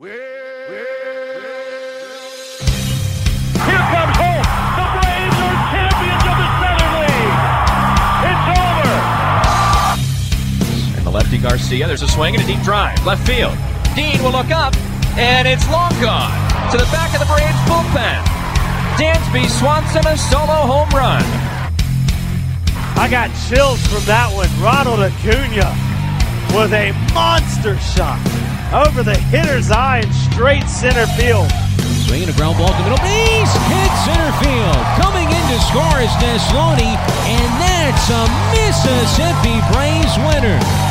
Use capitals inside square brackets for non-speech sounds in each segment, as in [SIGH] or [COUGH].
Here comes Holt. The Braves are champions of the Southern League. It's over. And the lefty Garcia, there's a swing and a deep drive. Left field. Dean will look up, and it's long gone to the back of the Braves bullpen. Dansby Swanson a solo home run. I got chills from that one. Ronald Acuna with a monster shot over the hitter's eye in straight center field. Swinging a ground ball to middle base, hit center field. Coming in to score is Neslony, and that's a Mississippi Braves winner.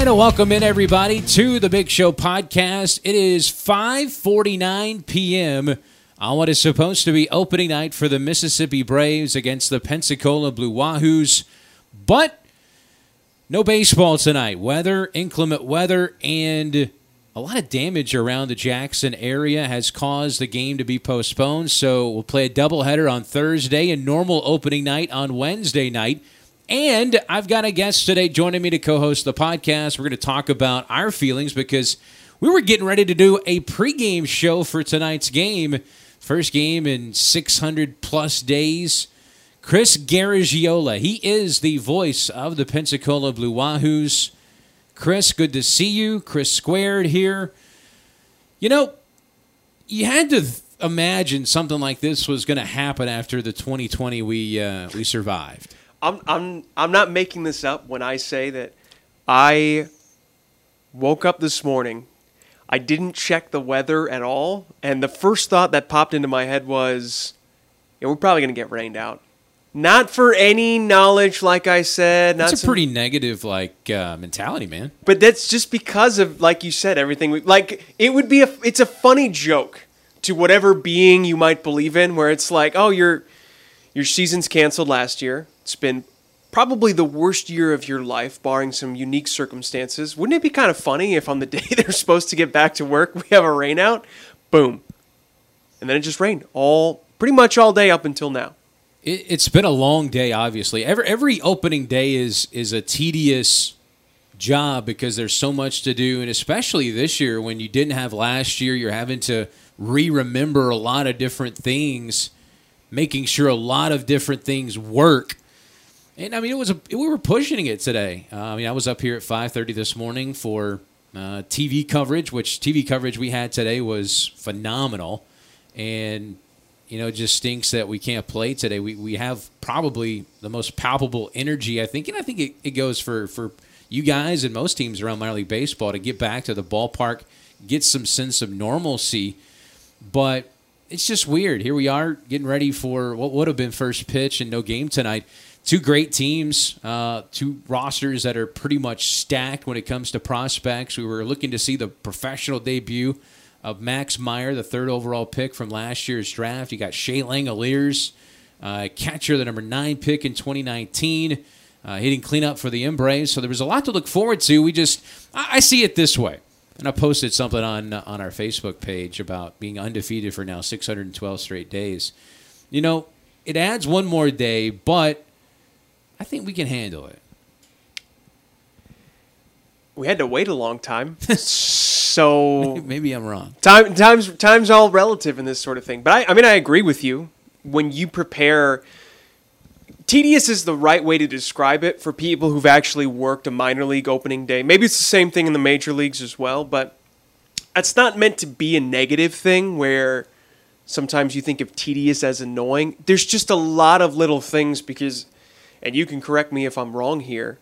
And welcome in everybody to the Big Show podcast. It is 5:49 p.m. on what is supposed to be opening night for the Mississippi Braves against the Pensacola Blue Wahoos. But no baseball tonight. Weather, inclement weather, and a lot of damage around the Jackson area has caused the game to be postponed. So we'll play a doubleheader on Thursday and normal opening night on Wednesday night. And I've got a guest today joining me to co host the podcast. We're going to talk about our feelings because we were getting ready to do a pregame show for tonight's game. First game in 600 plus days. Chris Garagiola. He is the voice of the Pensacola Blue Wahoos. Chris, good to see you. Chris Squared here. You know, you had to imagine something like this was going to happen after the 2020 we uh, we survived. I'm I'm I'm not making this up when I say that I woke up this morning. I didn't check the weather at all, and the first thought that popped into my head was, "Yeah, we're probably gonna get rained out." Not for any knowledge, like I said. Not That's a some- pretty negative like uh, mentality, man. but that's just because of, like you said, everything. We, like it would be a. It's a funny joke to whatever being you might believe in, where it's like, oh, your your season's canceled last year. It's been probably the worst year of your life, barring some unique circumstances. Wouldn't it be kind of funny if on the [LAUGHS] day they're supposed to get back to work, we have a rain out? Boom, and then it just rained all pretty much all day up until now. It, it's been a long day. Obviously, every every opening day is is a tedious job because there's so much to do, and especially this year when you didn't have last year, you're having to re-remember a lot of different things, making sure a lot of different things work. And I mean, it was a we were pushing it today. Uh, I mean, I was up here at 5:30 this morning for uh, TV coverage, which TV coverage we had today was phenomenal, and you know, it just stinks that we can't play today. We we have probably the most palpable energy, I think, and I think it, it goes for for you guys and most teams around minor league baseball to get back to the ballpark, get some sense of normalcy. But it's just weird. Here we are getting ready for what would have been first pitch and no game tonight. Two great teams, uh, two rosters that are pretty much stacked when it comes to prospects. We were looking to see the professional debut of Max Meyer, the third overall pick from last year's draft. You got Shea Langeliers, uh, catcher, the number nine pick in 2019, uh, hitting cleanup for the M-Braves. So there was a lot to look forward to. We just, I, I see it this way. And I posted something on uh, on our Facebook page about being undefeated for now 612 straight days. You know, it adds one more day, but I think we can handle it. We had to wait a long time, [LAUGHS] so [LAUGHS] Maybe I'm wrong. Time, time's time's all relative in this sort of thing. But I, I mean, I agree with you. When you prepare, tedious is the right way to describe it for people who've actually worked a minor league opening day. Maybe it's the same thing in the major leagues as well, but that's not meant to be a negative thing where sometimes you think of tedious as annoying. There's just a lot of little things because, and you can correct me if I'm wrong here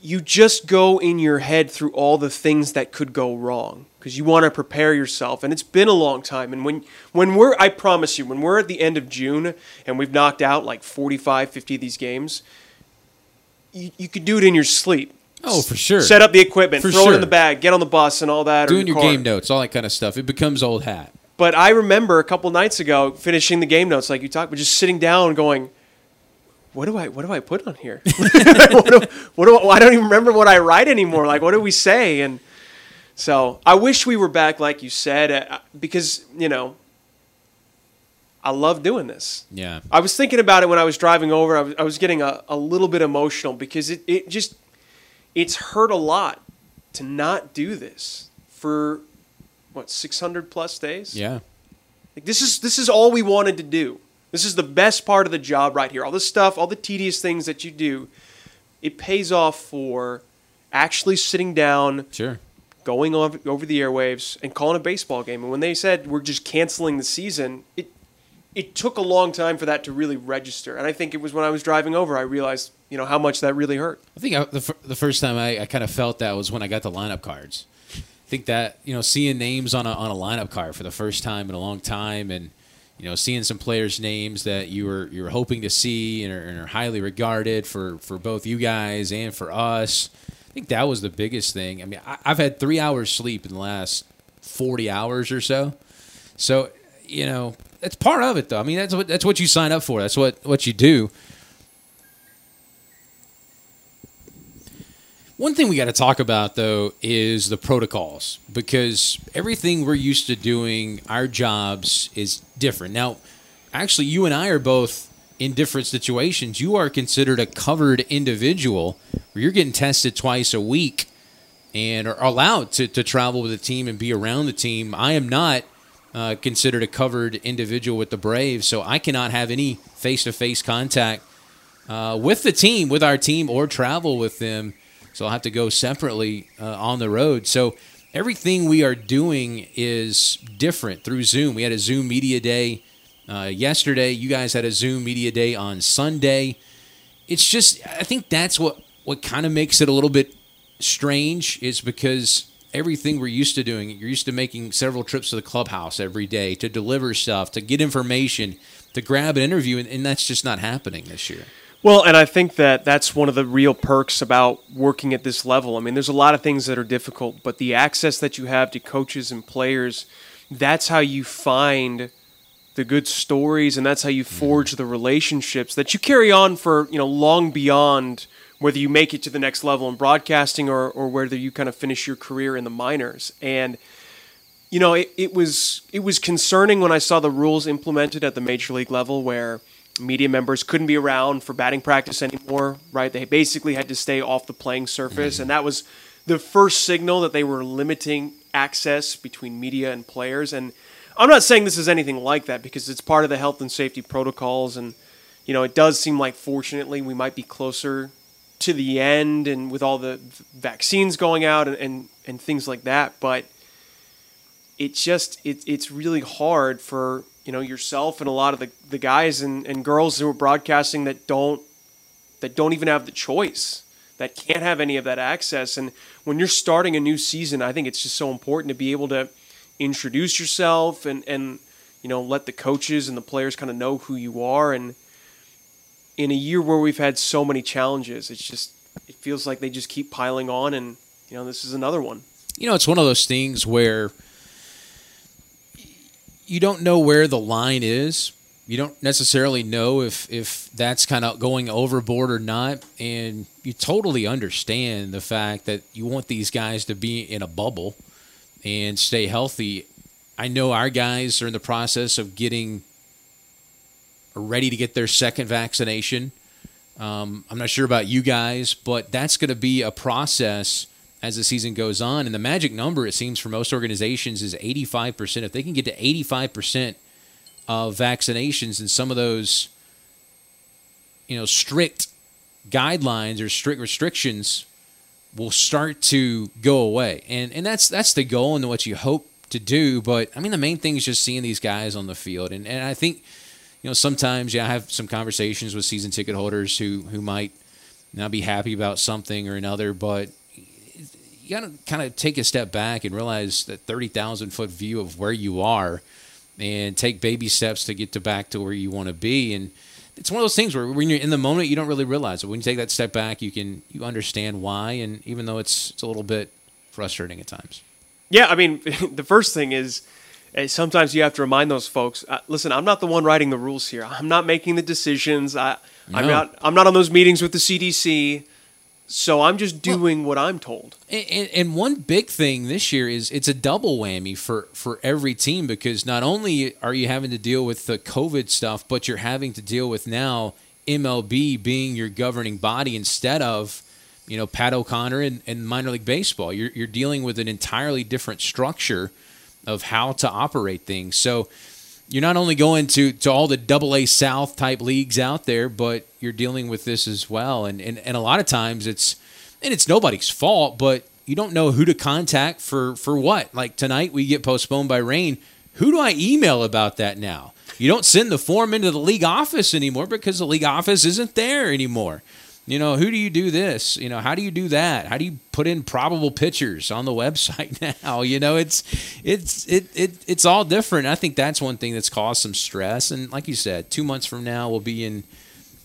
you just go in your head through all the things that could go wrong because you want to prepare yourself and it's been a long time and when when we're I promise you when we're at the end of June and we've knocked out like 45 50 of these games you, you could do it in your sleep Oh, for sure. set up the equipment For throw it in the bag get on the bus and all that or Doing your car. game notes, all that kind of stuff. It becomes old hat. but I remember a couple nights ago finishing the game notes like you talked but just sitting down going what do I what do I put on here? [LAUGHS] what do, what do I, I don't even remember what I write anymore. Like what do we say? And So I wish we were back, like you said, uh, because you know I love doing this. Yeah. I was thinking about it when I was driving over. I was, I was getting a, a little bit emotional because it, it just it's hurt a lot to not do this for what 600 plus days. Yeah. Like this is this is all we wanted to do. This is the best part of the job right here. All the stuff, all the tedious things that you do, it pays off for actually sitting down, Sure. going over, over the airwaves, and calling a baseball game. And when they said we're just canceling the season, it it took a long time for that to really register. And I think it was when I was driving over, I realized you know how much that really hurt. I think I, the, fir- the first time I, I kind of felt that was when I got the lineup cards. I think that you know seeing names on a on a lineup card for the first time in a long time, and you know seeing some players' names that you were you were hoping to see and are, and are highly regarded for for both you guys and for us. I think that was the biggest thing. I mean, I, I've had three hours sleep in the last forty hours or so, so you know that's part of it though. I mean, that's what that's what you sign up for. That's what what you do. One thing we got to talk about though is the protocols because everything we're used to doing, our jobs is different. Now, actually, you and I are both in different situations. You are considered a covered individual where you're getting tested twice a week and are allowed to, to travel with the team and be around the team. I am not uh, considered a covered individual with the Braves, so I cannot have any face to face contact uh, with the team, with our team, or travel with them. So I'll have to go separately uh, on the road. So everything we are doing is different through Zoom. We had a Zoom media day uh, yesterday. You guys had a Zoom media day on Sunday. It's just, I think that's what what kind of makes it a little bit strange is because everything we're used to doing, you're used to making several trips to the clubhouse every day to deliver stuff, to get information, to grab an interview, and, and that's just not happening this year. Well, and I think that that's one of the real perks about working at this level. I mean, there's a lot of things that are difficult, but the access that you have to coaches and players, that's how you find the good stories and that's how you mm-hmm. forge the relationships that you carry on for, you know, long beyond whether you make it to the next level in broadcasting or, or whether you kind of finish your career in the minors. And you know, it, it was it was concerning when I saw the rules implemented at the major league level where media members couldn't be around for batting practice anymore, right? They basically had to stay off the playing surface and that was the first signal that they were limiting access between media and players and I'm not saying this is anything like that because it's part of the health and safety protocols and you know, it does seem like fortunately we might be closer to the end and with all the vaccines going out and, and, and things like that, but it's just it, it's really hard for you know yourself and a lot of the, the guys and, and girls who are broadcasting that don't that don't even have the choice that can't have any of that access. And when you're starting a new season i think it's just so important to be able to introduce yourself and and you know let the coaches and the players kind of know who you are. And in a year where we've had so many challenges it's just it feels like they just keep piling on and you know this is another one. You know, it's one of those things where you don't know where the line is. You don't necessarily know if if that's kind of going overboard or not, and you totally understand the fact that you want these guys to be in a bubble and stay healthy. I know our guys are in the process of getting ready to get their second vaccination. Um, I'm not sure about you guys, but that's going to be a process as the season goes on. And the magic number, it seems, for most organizations is 85%. If they can get to 85% of vaccinations and some of those, you know, strict guidelines or strict restrictions will start to go away. And and that's that's the goal and what you hope to do. But I mean, the main thing is just seeing these guys on the field. And and I think, you know, sometimes yeah, I have some conversations with season ticket holders who who might not be happy about something or another, but you got to kind of take a step back and realize that 30,000 foot view of where you are and take baby steps to get to back to where you want to be. And it's one of those things where when you're in the moment, you don't really realize it. When you take that step back, you can, you understand why. And even though it's, it's a little bit frustrating at times. Yeah, I mean, [LAUGHS] the first thing is uh, sometimes you have to remind those folks. Uh, listen, I'm not the one writing the rules here. I'm not making the decisions. I, I'm No. not. I'm not on those meetings with the CDC. So I'm just doing what I'm told. And, and, one big thing this year is it's a double whammy for, for every team because not only are you having to deal with the COVID stuff, but you're having to deal with now MLB being your governing body instead of, you know, Pat O'Connor and, and minor league baseball. You're, you're dealing with an entirely different structure of how to operate things. So you're not only going to, to all the double A South type leagues out there, but you're dealing with this as well. And, and, and a lot of times it's, and it's nobody's fault, but you don't know who to contact for, for what. Like tonight we get postponed by rain. Who do I email about that now? You don't send the form into the league office anymore because the league office isn't there anymore. You know, who do you do this? You know, how do you do that? How do you put in probable pitchers on the [LAUGHS] website now? You know, it's it's it, it it's all different. I think that's one thing that's caused some stress. And like you said, two months from now we'll be in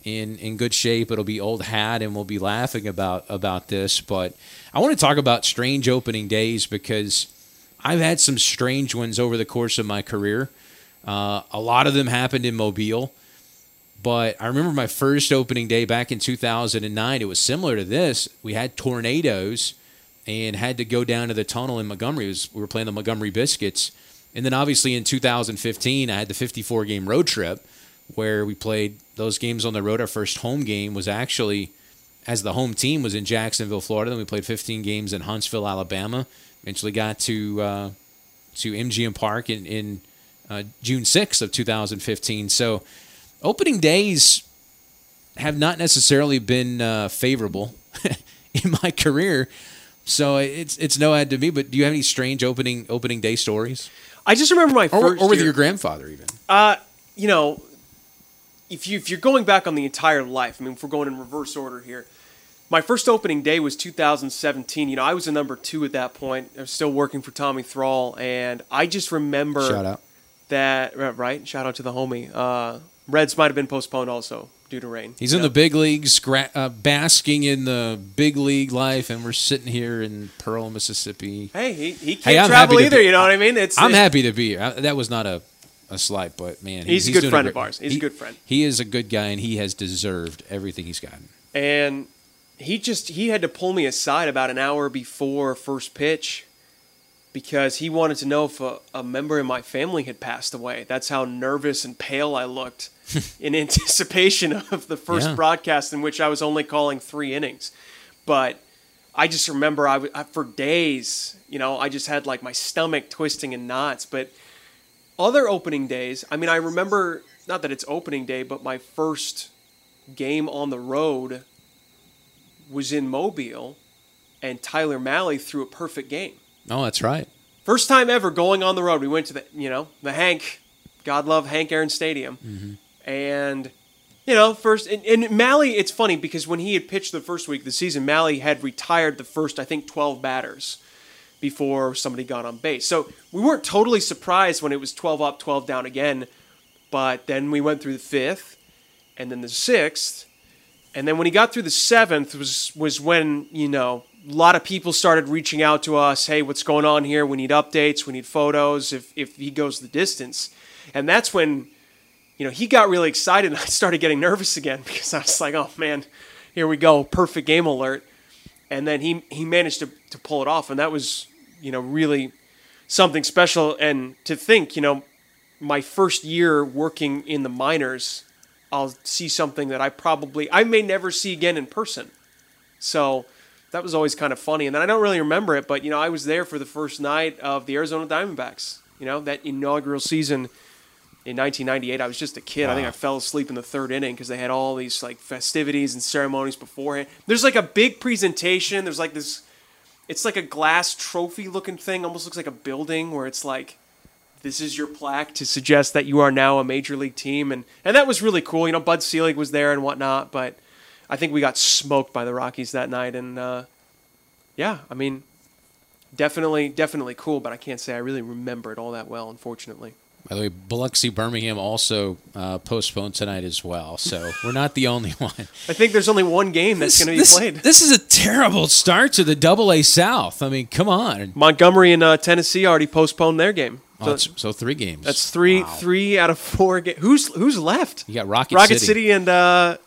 in in good shape. It'll be old hat, and we'll be laughing about about this. But I want to talk about strange opening days because I've had some strange ones over the course of my career. Uh, a lot of them happened in Mobile. But I remember my first opening day back in 2009. It was similar to this. We had tornadoes and had to go down to the tunnel in Montgomery. Was, we were playing the Montgomery Biscuits. And then obviously in 2015, I had the 54 game road trip where we played those games on the road. Our first home game was actually, as the home team, was in Jacksonville, Florida. Then we played 15 games in Huntsville, Alabama. Eventually got to uh, to MGM Park in, in uh, June 6th of 2015. So opening days have not necessarily been uh, favorable [LAUGHS] in my career. So it's it's no add to me. But do you have any strange opening opening day stories? I just remember my or, first or with year. your grandfather even. Uh, you know, if you if you're going back on the entire life, I mean, if we're going in reverse order here, my first opening day was 2017. You know, I was a number two at that point. I was still working for Tommy Thrall, and I just remember Shout out. that right. Shout out to the homie. Uh, Reds might have been postponed also due to rain. He's in the big leagues, gra- uh, basking in the big league life, and we're sitting here in Pearl, Mississippi. Hey, he, he can't Hey, I'm travel happy either. be- you know what I mean? It's I'm it- happy to be here. I, that was not a, a slight, but man, He's a good friend of great- ours. He's a good friend. He is a good guy, and he has deserved everything he's gotten. and he just he had to pull me aside about an hour before first pitch because he wanted to know if a, a member in my family had passed away. That's how nervous and pale I looked [LAUGHS] in anticipation of the first Yeah. broadcast in which I was only calling three innings. But I just remember I, w- I for days, you know, I just had like my stomach twisting in knots. But other opening days, I mean, I remember not that it's opening day, but my first game on the road was in Mobile, and Tyler Mahle threw a perfect game. Oh, that's right. First time ever going on the road. We went to the you know the Hank, God love Hank Aaron Stadium, mm-hmm. and you know first and, and Mahle. It's funny because when he had pitched the first week of the season, Mahle had retired the first I think twelve batters before somebody got on base. So we weren't totally surprised when it was twelve up, twelve down again. But then we went through the fifth, and then the sixth, and then when he got through the seventh was was when you know a lot of people started reaching out to us. Hey, what's going on here? We need updates. We need photos. If if he goes the distance, and that's when you know he got really excited. and [LAUGHS] I started getting nervous again [LAUGHS] because I was like, oh man, here we go, perfect game alert. And then he he managed to to pull it off, and that was you know really something special. And to think, you know, my first year working in the minors, I'll see something that I probably I may never see again in person. So that was always kind of funny. And then I don't really remember it, but you know, I was there for the first night of the Arizona Diamondbacks. You know, that inaugural season in 1998. I was just a kid. I think I fell asleep in the third inning because they had all these like festivities and ceremonies beforehand. There's like a big presentation. There's like this. It's like a glass trophy looking thing. Almost looks like a building where it's like this is your plaque to suggest that you are now a major league team, and and that was really cool. You know, Bud Selig was there and whatnot, but I think we got smoked by the Rockies that night, and uh, yeah, I mean, definitely, definitely cool. But I can't say I really remember it all that well, unfortunately. By the way, Biloxi Birmingham also uh, postponed tonight as well, so we're not the only [LAUGHS] one. I think there's only one game that's going to be this, played. This is a terrible start to the Double A South. I mean, come on. Montgomery and uh, Tennessee already postponed their game. Oh, So that's- so three games. that's three, Wow. three out of four. Ga- who's who's left? You got Rocket, Rocket City, City and uh,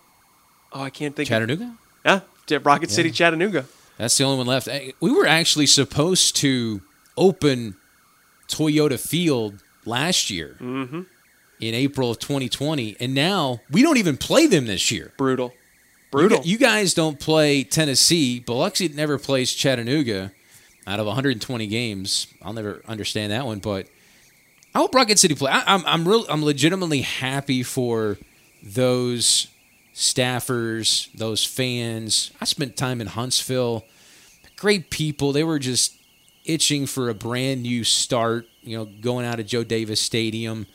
oh, I can't think. of Chattanooga. Yeah, Rocket City, Chattanooga. That's the only one left. We were actually supposed to open Toyota Field last year Mm-hmm. in April of 2020, and now we don't even play them this year. Brutal, brutal. You, guys don't play Tennessee. Biloxi never plays Chattanooga out of 120 games. I'll never understand that one, but I hope Rocket City play. I, I'm I'm real. I'm legitimately happy for those staffers, those fans. I spent time in Huntsville. Great people. They were just itching for a brand new start. You know, going out of Joe Davis Stadium,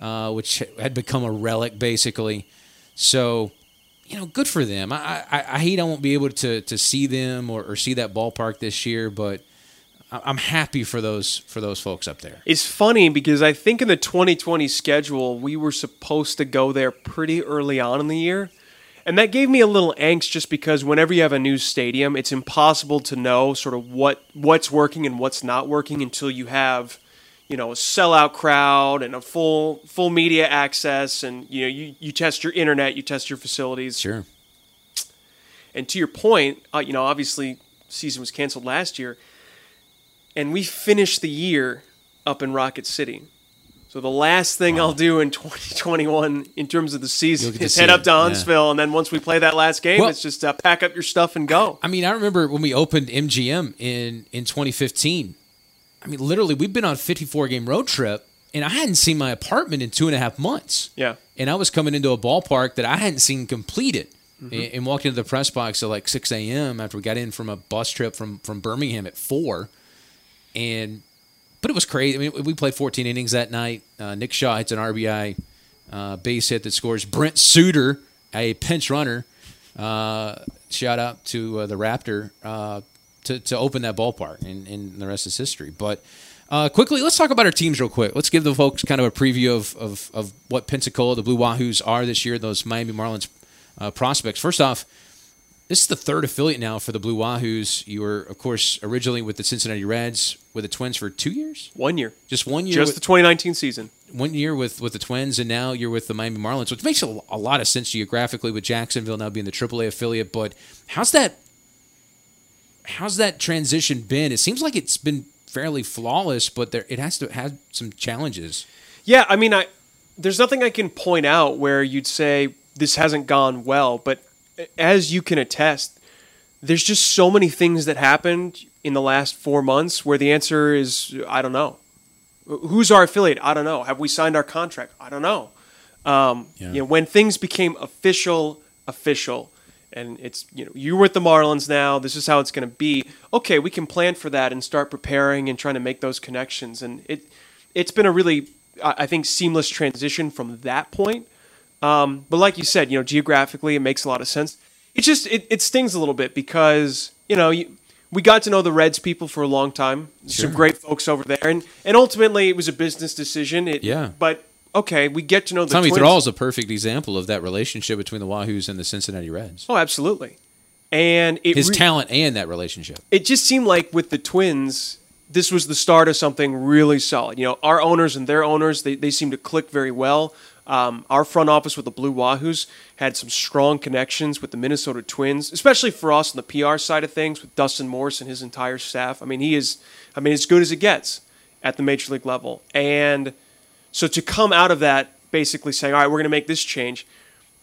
uh, which had become a relic basically. So you know, good for them. I, I, I hate I won't be able to to see them or, or see that ballpark this year, but I'm happy for those for those folks up there. It's funny because I think in the 2020 schedule, we were supposed to go there pretty early on in the year. And that gave me a little angst just because whenever you have a new stadium, it's impossible to know sort of what what's working and what's not working until you have, you know, a sellout crowd and a full full media access and you know, you, you test your internet, you test your facilities. Sure. And to your point, uh, you know, obviously season was canceled last year, and we finished the year up in Rocket City. So the last thing I'll do in [LAUGHS] 2021 in terms of the season You'll get to is head up to yeah. Huntsville, and then once we play that last game, Well- it's just uh, pack up your stuff and go. I mean, I remember when we opened MGM in in 2015. I mean, literally, we've been on a 54 game road trip, and I hadn't seen my apartment in two and a half months. Yeah. and I was coming into a ballpark that I hadn't seen completed, and, and walked into the press box at like 6 a.m. after we got in from a bus trip from from Birmingham at four, and but it was crazy. I mean, we played 14 innings that night. Uh, Nick Shaw hits an RBI uh, base hit that scores. Brent Suter, a pinch runner, uh, shout out to uh, the Raptor uh, to, to open that ballpark, and, and the rest is history. But uh, quickly, let's talk about our teams real quick. Let's give the folks kind of a preview of, of, of what Pensacola, the Blue Wahoos, are this year, those Miami Marlins prospects. First off, this is the third affiliate now for the Blue Wahoos. You were, of course, originally with the Cincinnati Reds, with the Twins for two years, One year, just one year, just with, the 2019 season. one year with with the Twins, and now you're with the Miami Marlins, which makes a, a lot of sense geographically with Jacksonville now being the AAA affiliate. But how's that? How's that transition been? It seems like it's been fairly flawless, but there it has to have some challenges. Yeah, I mean, I there's nothing I can point out where you'd say this hasn't gone well, but as you can attest, there's just so many things that happened in the last four months where the answer is I don't know. Who's our affiliate? I don't know. Have we signed our contract? I don't know. Um, Yeah. You know, when things became official, official, and it's you know you're with the Marlins now. This is how it's going to be. Okay, we can plan for that and start preparing and trying to make those connections. And it it's been a really I think seamless transition from that point. Um, but like you said, you know, geographically, it makes a lot of sense. It just it, it stings a little bit because you know you, we got to know the Reds people for a long time. Some great folks over there, and and ultimately it was a business decision. It, Yeah. But okay, we get to know the Tommy Twins. Thrall is a perfect example of that relationship between the Wahoos and the Cincinnati Reds. Oh, absolutely. And it His re- talent and that relationship. it just seemed like with the Twins, this was the start of something really solid. You know, our owners and their owners, they, they seem to click very well. Um, our front office with the Blue Wahoos had some strong connections with the Minnesota Twins, especially for us on the PR side of things with Dustin Morse and his entire staff. I mean, he is, I mean, as good as it gets at the major league level. And so to come out of that, basically saying, all right, we're going to make this change,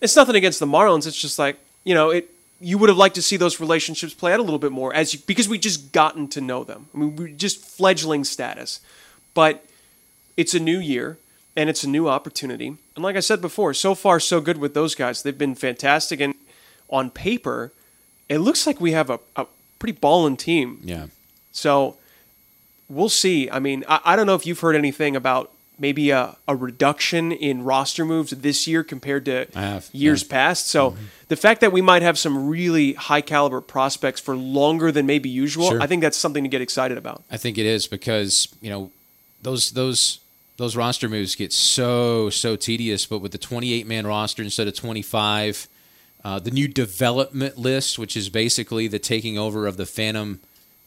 it's nothing against the Marlins. It's just like, you know, it. You would have liked to see those relationships play out a little bit more, as you, because we just gotten to know them. I mean, we're just fledgling status, but it's a new year and it's a new opportunity. And like I said before, so far so good with those guys. They've been fantastic, and on paper, it looks like we have a, a pretty ballin' team. Yeah. So we'll see. I mean, I, I don't know if you've heard anything about maybe a, a reduction in roster moves this year compared to have, years yeah. Mm-hmm. past. So the fact that we might have some really high caliber prospects for longer than maybe usual, Sure. I think that's something to get excited about. I think it is because you know those those those roster moves get so so tedious. But with the 28 man roster instead of 25, uh, the new development list, which is basically the taking over of the phantom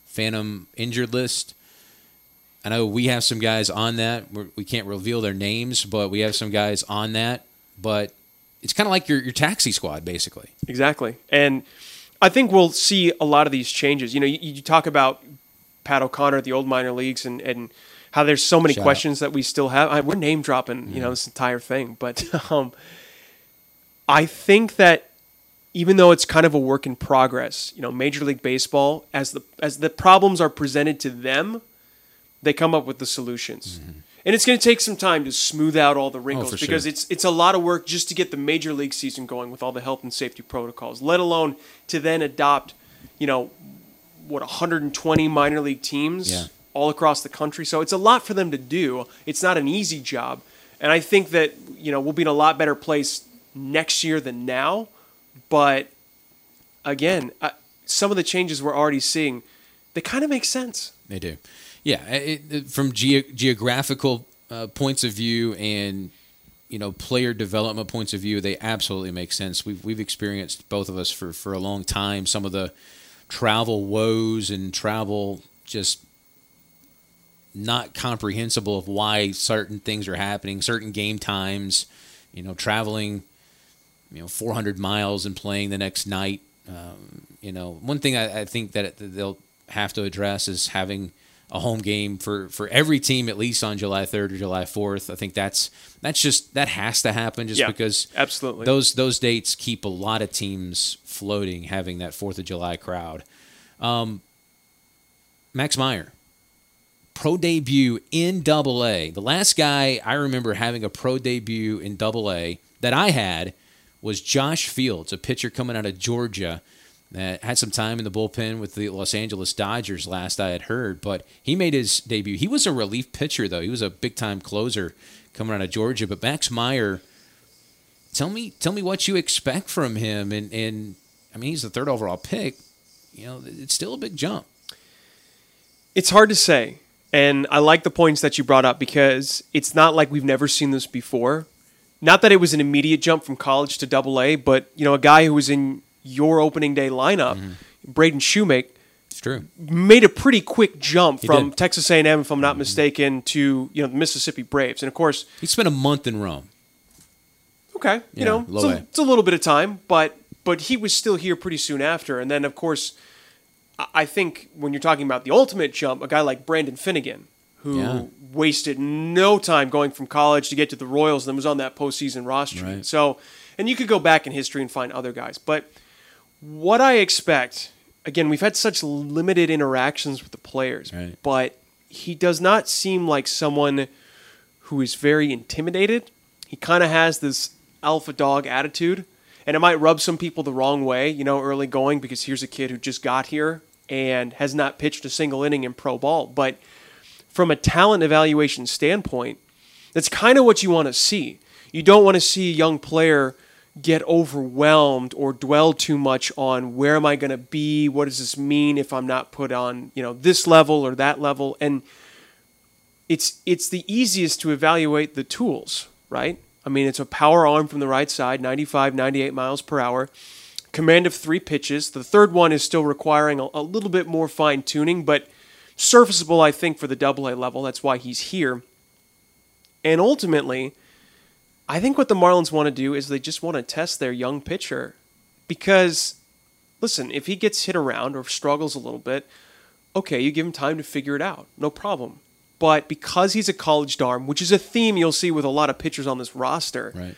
phantom injured list. I know we have some guys on that. We're, we can't reveal their names, but we have some guys on that. But it's kind of like your your taxi squad, basically. Exactly. And I think we'll see a lot of these changes. You know, you, you talk about Pat O'Connor at the old minor leagues and, and how there's so many Shout out. questions that we still have. I, we're name dropping, you know, this entire thing, but [LAUGHS] um, I think that even though it's kind of a work in progress, you know, Major League Baseball as the as the problems are presented to them, they come up with the solutions. And it's going to take some time to smooth out all the wrinkles for because sure. it's it's a lot of work just to get the major league season going with all the health and safety protocols, let alone to then adopt, you know, what 120 minor league teams Yeah. All across the country. So it's a lot for them to do. It's not an easy job. And I think that, you know, we'll be in a lot better place next year than now. But again, I, some of the changes we're already seeing, they kind of make sense. They do. Yeah, it, it- from ge- geographical uh, points of view and you know player development points of view, they absolutely make sense. We've we've experienced both of us for for a long time some of the travel woes and travel just not comprehensible of why certain things are happening, certain game times, you know, traveling, you know, 400 miles and playing the next night. Um, you know, one thing I, I think that they'll have to address is having a home game for, for every team at least on July 3rd or July 4th. I think that's that's just that has to happen just Yeah, because absolutely. those those dates keep a lot of teams floating having that 4th of July crowd. Um, Max Meyer, pro debut in Double A. The last guy I remember having a pro debut in Double A that I had was Josh Fields, a pitcher coming out of Georgia that had some time in the bullpen with the Los Angeles Dodgers last I had heard, but he made his debut. He was a relief pitcher though. He was a big time closer coming out of Georgia, but Max Meyer tell me tell me what you expect from him and and I mean he's the third overall pick. You know, it's still a big jump. It's hard to say. And I like the points that you brought up because it's not like we've never seen this before. Not that it was an immediate jump from college to double A, but you know, a guy who was in your opening day lineup, mm-hmm. Braden Shewmake, It's true. made a pretty quick jump He from did. Texas A&M, if I'm not mm-hmm. mistaken, to you know the Mississippi Braves. And of course, He spent a month in Rome. okay, you Yeah, know, it's A. it's a little bit of time, but but he was still here pretty soon after. And then of course, I- think when you're talking about the ultimate jump, a guy like Brandon Finnegan, who Yeah. wasted no time going from college to get to the Royals, and was on that postseason roster. Right. So, and you could go back in history and find other guys, but what I expect, again, we've had such limited interactions with the players, Right. but he does not seem like someone who is very intimidated. He kind of has this alpha dog attitude, and it might rub some people the wrong way, you know, early going because here's a kid who just got here and has not pitched a single inning in pro ball. But from a talent evaluation standpoint, that's kind of what you want to see. You don't want to see a young player get overwhelmed or dwell too much on where am I going to be? What does this mean if I'm not put on, you know, this level or that level? And it's it's the easiest to evaluate the tools, right? I mean, it's a power arm from the right side, 95, 98 miles per hour. Command of three pitches. The third one is still requiring a, a little bit more fine tuning, but serviceable, I think, for the double A level. That's why he's here. And ultimately, I think what the Marlins want to do is they just want to test their young pitcher because, listen, if he gets hit around or struggles a little bit, okay, you give him time to figure it out. No problem. But because he's a college arm, which is a theme you'll see with a lot of pitchers on this roster, Right.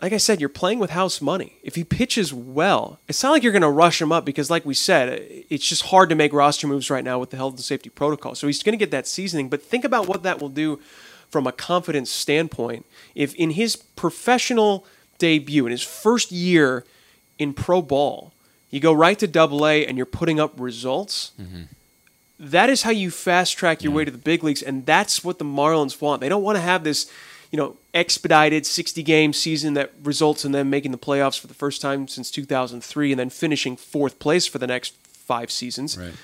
Like I said, you're playing with house money. If he pitches well, it's not like you're going to rush him up because, like we said, it's just hard to make roster moves right now with the health and safety protocol. So he's going to get that seasoning. But think about what that will do from a confidence standpoint. If in his professional debut, in his first year in pro ball, you go right to double A and you're putting up results. Mm-hmm. That is how you fast track your way to the big leagues, and that's what the Marlins want. They don't want to have this, you know, expedited 60 game season that results in them making the playoffs for the first time since 2003 and then finishing fourth place for the next five seasons. Right.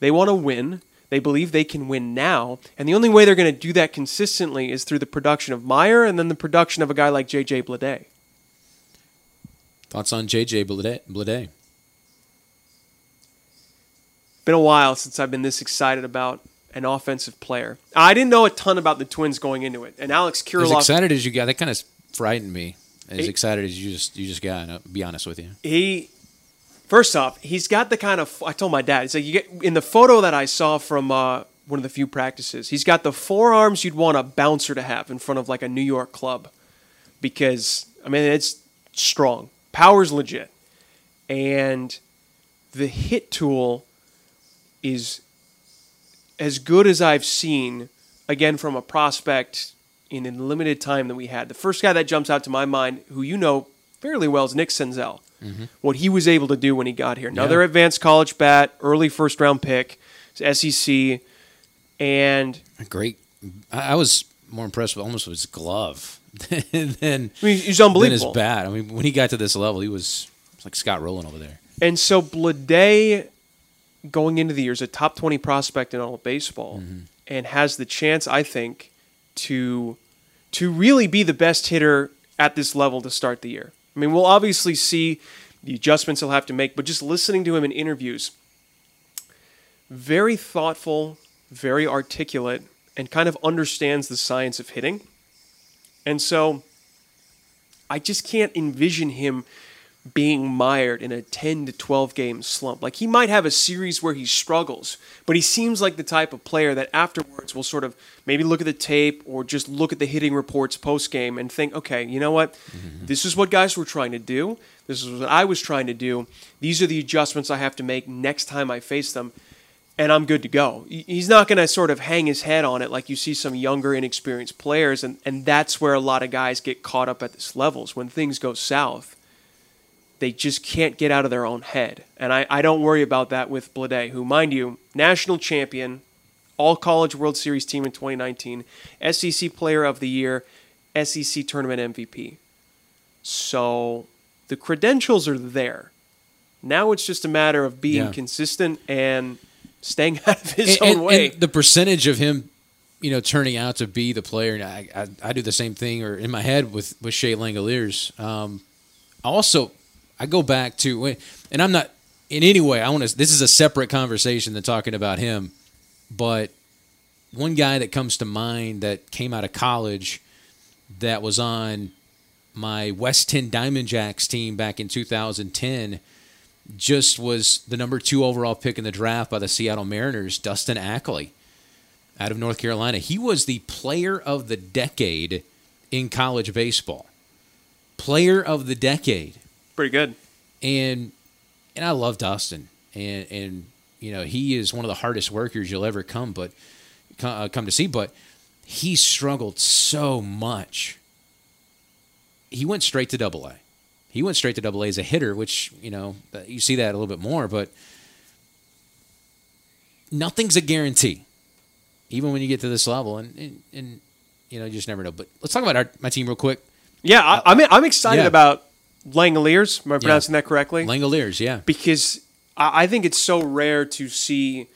They want to win. They believe they can win now, and the only way they're going to do that consistently is through the production of Meyer and then the production of a guy like JJ Bleday. Thoughts on JJ Bleday? Bleday? Been a while since I've been this excited about an offensive player. I didn't know a ton about the Twins going into it, and Alex Kirilloff. As excited as you got, that kind of frightened me. As He- excited as you just you just got. I'll be honest with you. he First off, he's got the kind of I told my dad. It's like you get in the photo that I saw from uh, one of the few practices. He's got the forearms you'd want a bouncer to have in front of like a New York club, because I mean it's strong, power's legit, and the hit tool is as good as I've seen. Again, from a prospect in the limited time that we had. The first guy that jumps out to my mind, who you know fairly well, is Nick Senzel. Mm-hmm. What he was able to do when he got here. Another Yeah. advanced college bat, early first round pick, SEC, and Great. I, was more impressed with almost with his glove [LAUGHS] than, I mean, he's than his unbelievable. bat. I mean, when he got to this level, he was, was like Scott Rolen over there. And so Bleday, going into the year, is a top 20 prospect in all of baseball Mm-hmm. and has the chance, I think, to to really be the best hitter at this level to start the year. I mean, we'll obviously see the adjustments he'll have to make, but just listening to him in interviews, very thoughtful, very articulate, and kind of understands the science of hitting. And so I just can't envision him being mired in a 10 to 12 game slump. Like he might have a series where he struggles, but he seems like the type of player that afterwards will sort of maybe look at the tape or just look at the hitting reports post game and think, okay, you know what? Mm-hmm. This is what guys were trying to do. This is what I was trying to do. These are the adjustments I have to make next time I face them. And I'm good to go. He's not going to sort of hang his head on it like you see some younger, inexperienced players. And, and that's where a lot of guys get caught up at this levels. When things go south, they just can't get out of their own head. And I, I don't worry about that with Bleday, who, mind you, national champion, all college World Series team in 2019, SEC player of the year, SEC tournament MVP. So the credentials are there. Now it's just a matter of being Yeah. consistent and staying [LAUGHS] out of his and, own and- way. and the percentage of him, you know, turning out to be the player, and I, I, I do the same thing, or in my head with with Shea Langeliers. Um, also, I go back to, and I'm not in any way. I want to. This is a separate conversation than talking about him, but one guy that comes to mind that came out of college that was on my West Tenn Diamond Jaxx team back in 2010 just was the number two overall pick in the draft by the Seattle Mariners, Dustin Ackley, out of North Carolina. He was the player of the decade in college baseball. Player of the decade. Pretty good. And and I love Dustin. And and you know, he is one of the hardest workers you'll ever come but uh, come to see, but he struggled so much. He went straight to double A. He went straight to double A as a hitter, which, you know, uh, you see that a little bit more, but nothing's a guarantee, even when you get to this level. And, and, and you know, you just never know. But let's talk about our, my team real quick. Yeah, I, I'm, I'm excited yeah. about Langeliers. Am I pronouncing that correctly? Langeliers, yeah. because I I think it's so rare to see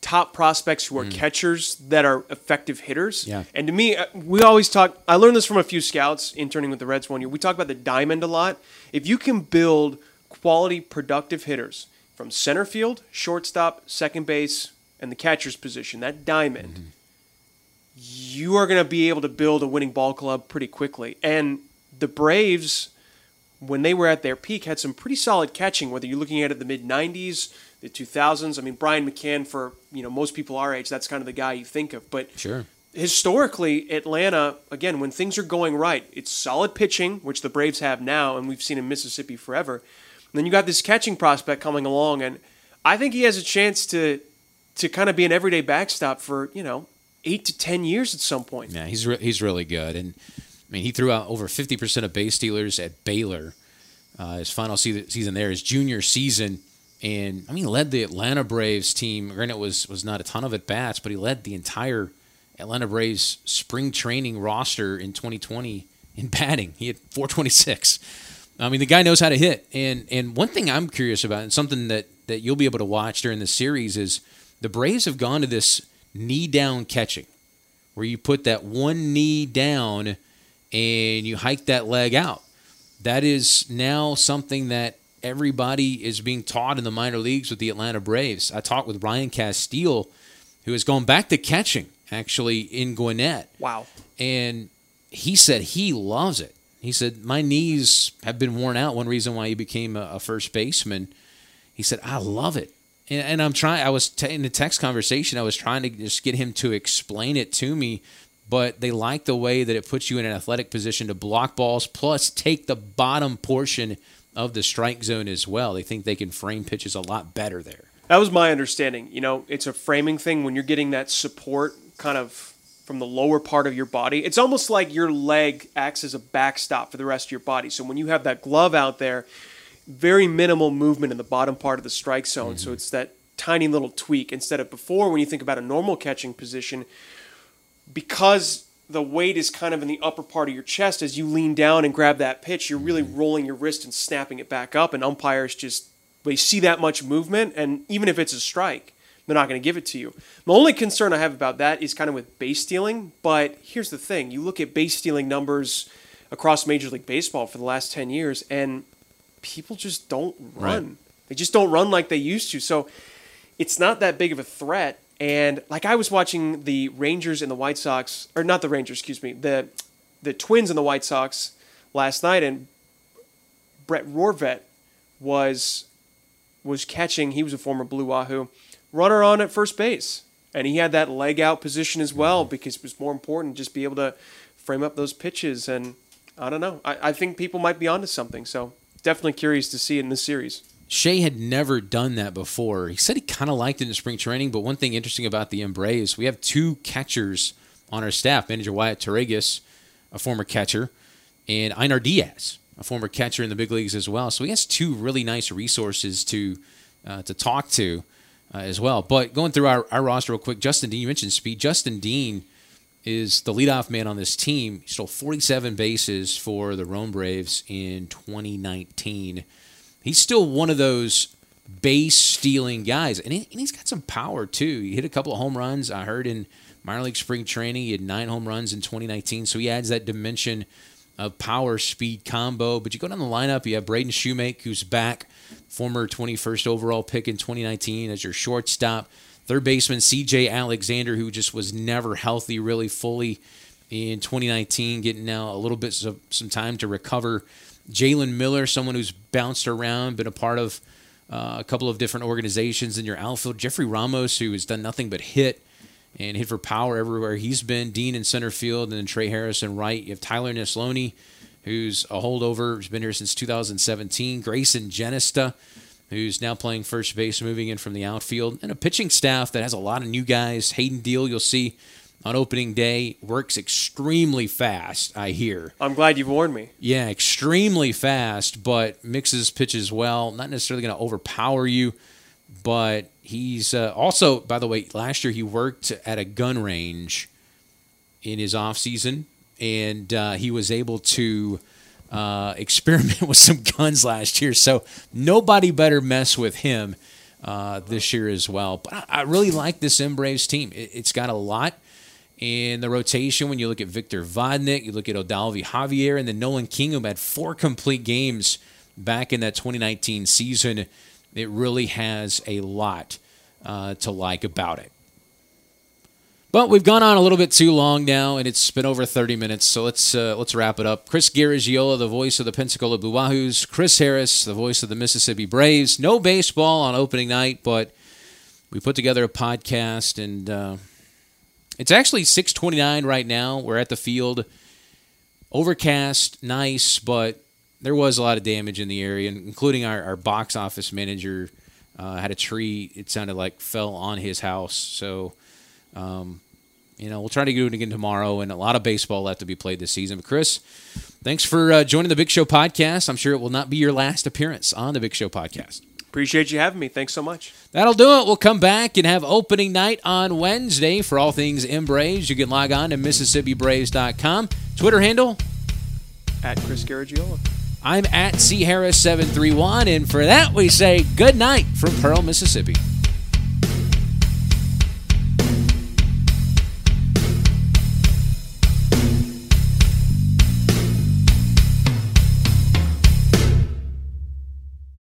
top prospects who are catchers that are effective hitters. Mm. Yeah. And to me, uh, we always talk. I learned this from a few scouts interning with the Reds one year. We talk about the diamond a lot. If you can build quality, productive hitters from center field, shortstop, second base, and the catcher's position, that diamond, Mm-hmm. you are going to be able to build a winning ball club pretty quickly. And the Braves when they were at their peak, had some pretty solid catching. Whether you're looking at it the mid '90s, the 2000s. I mean, Brian McCann for you know most people our age, that's kind of the guy you think of. But Sure. historically, Atlanta again, when things are going right, it's solid pitching, which the Braves have now, and we've seen in Mississippi forever. And then you got this catching prospect coming along, and I think he has a chance to to kind of be an everyday backstop for you know eight to ten years at some point. Yeah, he's re- he's really good, and I mean he threw out over fifty percent of base stealers at Baylor. Uh, his final se- season there, his junior season, and I mean led the Atlanta Braves team. Granted, was was not a ton of at bats, but he led the entire Atlanta Braves spring training roster in 2020 in batting. He had 426. I mean, the guy knows how to hit. And and one thing I'm curious about, and something that that you'll be able to watch during the series, is the Braves have gone to this knee down catching where you put that one knee down and you hike that leg out. That is now something that everybody is being taught in the minor leagues with the Atlanta Braves. I talked with Ryan Casteel, who has gone back to catching actually in Gwinnett, Wow. and he said he loves it. He said, My knees have been worn out. One reason why he became a, first baseman. He said, I love it. And, and I'm trying, I was t- in the text conversation, I was trying to just get him to explain it to me, but they like the way that it puts you in an athletic position to block balls, plus take the bottom portion of the strike zone as well. They think they can frame pitches a lot better there. That was my understanding. You know, it's a framing thing when you're getting that support kind of from the lower part of your body. It's almost like your leg acts as a backstop for the rest of your body. So when you have that glove out there, very minimal movement in the bottom part of the strike zone. Mm-hmm. So it's that tiny little tweak instead of before when you think about a normal catching position because the weight is kind of in the upper part of your chest as you lean down and grab that pitch you're really mm-hmm. rolling your wrist and snapping it back up and umpires just they see that much movement and even if it's a strike they're not going to give it to you the only concern i have about that is kind of with base stealing but here's the thing you look at base stealing numbers across major league baseball for the last 10 years and people just don't run. Right. They just don't run like they used to. So it's not that big of a threat. And like I was watching the Rangers and the White Sox, or not the Rangers, excuse me, the the Twins and the White Sox last night, and Ben Rortvedt was was catching. He was a former Blue Wahoo runner on at first base, and he had that leg out position as well mm-hmm. because it was more important just be able to frame up those pitches. And I don't know. I, I think people might be onto something. So definitely curious to see it in this series. Shea had never done that before. He said he kind of liked it in spring training, but one thing interesting about the M-Braves, we have two catchers on our staff manager Wyatt Toregas, a former catcher, and Einar Diaz, a former catcher in the big leagues as well. So he has two really nice resources to uh, to talk to uh, as well. But going through our, our roster real quick, Justin Dean, you mentioned speed. Justin Dean is the leadoff man on this team. He stole 47 bases for the Rome Braves in 2019. He's still one of those base stealing guys, and, he, he's got some power too. He hit a couple of home runs. I heard in minor league spring training he had nine home runs in 2019, so he adds that dimension of power speed combo. But you go down the lineup, you have Braden Shewmake, who's back, former 21st overall pick in 2019 as your shortstop. Third baseman CJ Alexander, who just was never healthy really fully in 2019, getting now a little bit of some time to recover. Jalen Miller, someone who's bounced around, been a part of uh, a couple of different organizations in your outfield. Jefrey Ramos, who has done nothing but hit and hit for power everywhere he's been. Dean in center field, and then Trey Harrison right. You have Tyler Neslony, who's a holdover, who's been here since 2017. Greyson Jenista, who's now playing first base, moving in from the outfield, and a pitching staff that has a lot of new guys. Hayden Deal, you'll see on opening day, works extremely fast, I hear. I'm glad you warned me. Yeah, extremely fast, but mixes pitches well. Not necessarily going to overpower you, but he's uh, also, by the way, last year he worked at a gun range in his off season, and uh, he was able to uh, experiment [LAUGHS] with some guns last year. So nobody better mess with him uh, this year as well. But I, I really like this M Braves team. It, has got a lot in the rotation. When you look at Victor Vodnik, you look at Odalvi Javier, and then Nolan Kingham had four complete games back in that 2019 season. It really has a lot uh, to like about it. But we've gone on a little bit too long now, and it's been over 30 minutes. So let's uh, let's wrap it up. Chris Garagiola, the voice of the Pensacola Blue Wahoos. Chris Harris, the voice of the Mississippi Braves. No baseball on opening night, but we put together a podcast, and uh, it's actually 6:29 right now. We're at the field. Overcast, nice, but there was a lot of damage in the area, including our, our box office manager uh, had a tree. It sounded like fell on his house, so. Um, you know, we'll try to do it again tomorrow, and a lot of baseball left to be played this season. But Chris, thanks for uh, joining the Big Show podcast. I'm sure it will not be your last appearance on the Big Show podcast. Appreciate you having me. Thanks so much. That'll do it. We'll come back and have opening night on Wednesday for all things M Braves. You can log on to MississippiBraves.com. Twitter handle at Chris Garagiola. I'm at C Harris731, and for that we say good night from Pearl, Mississippi.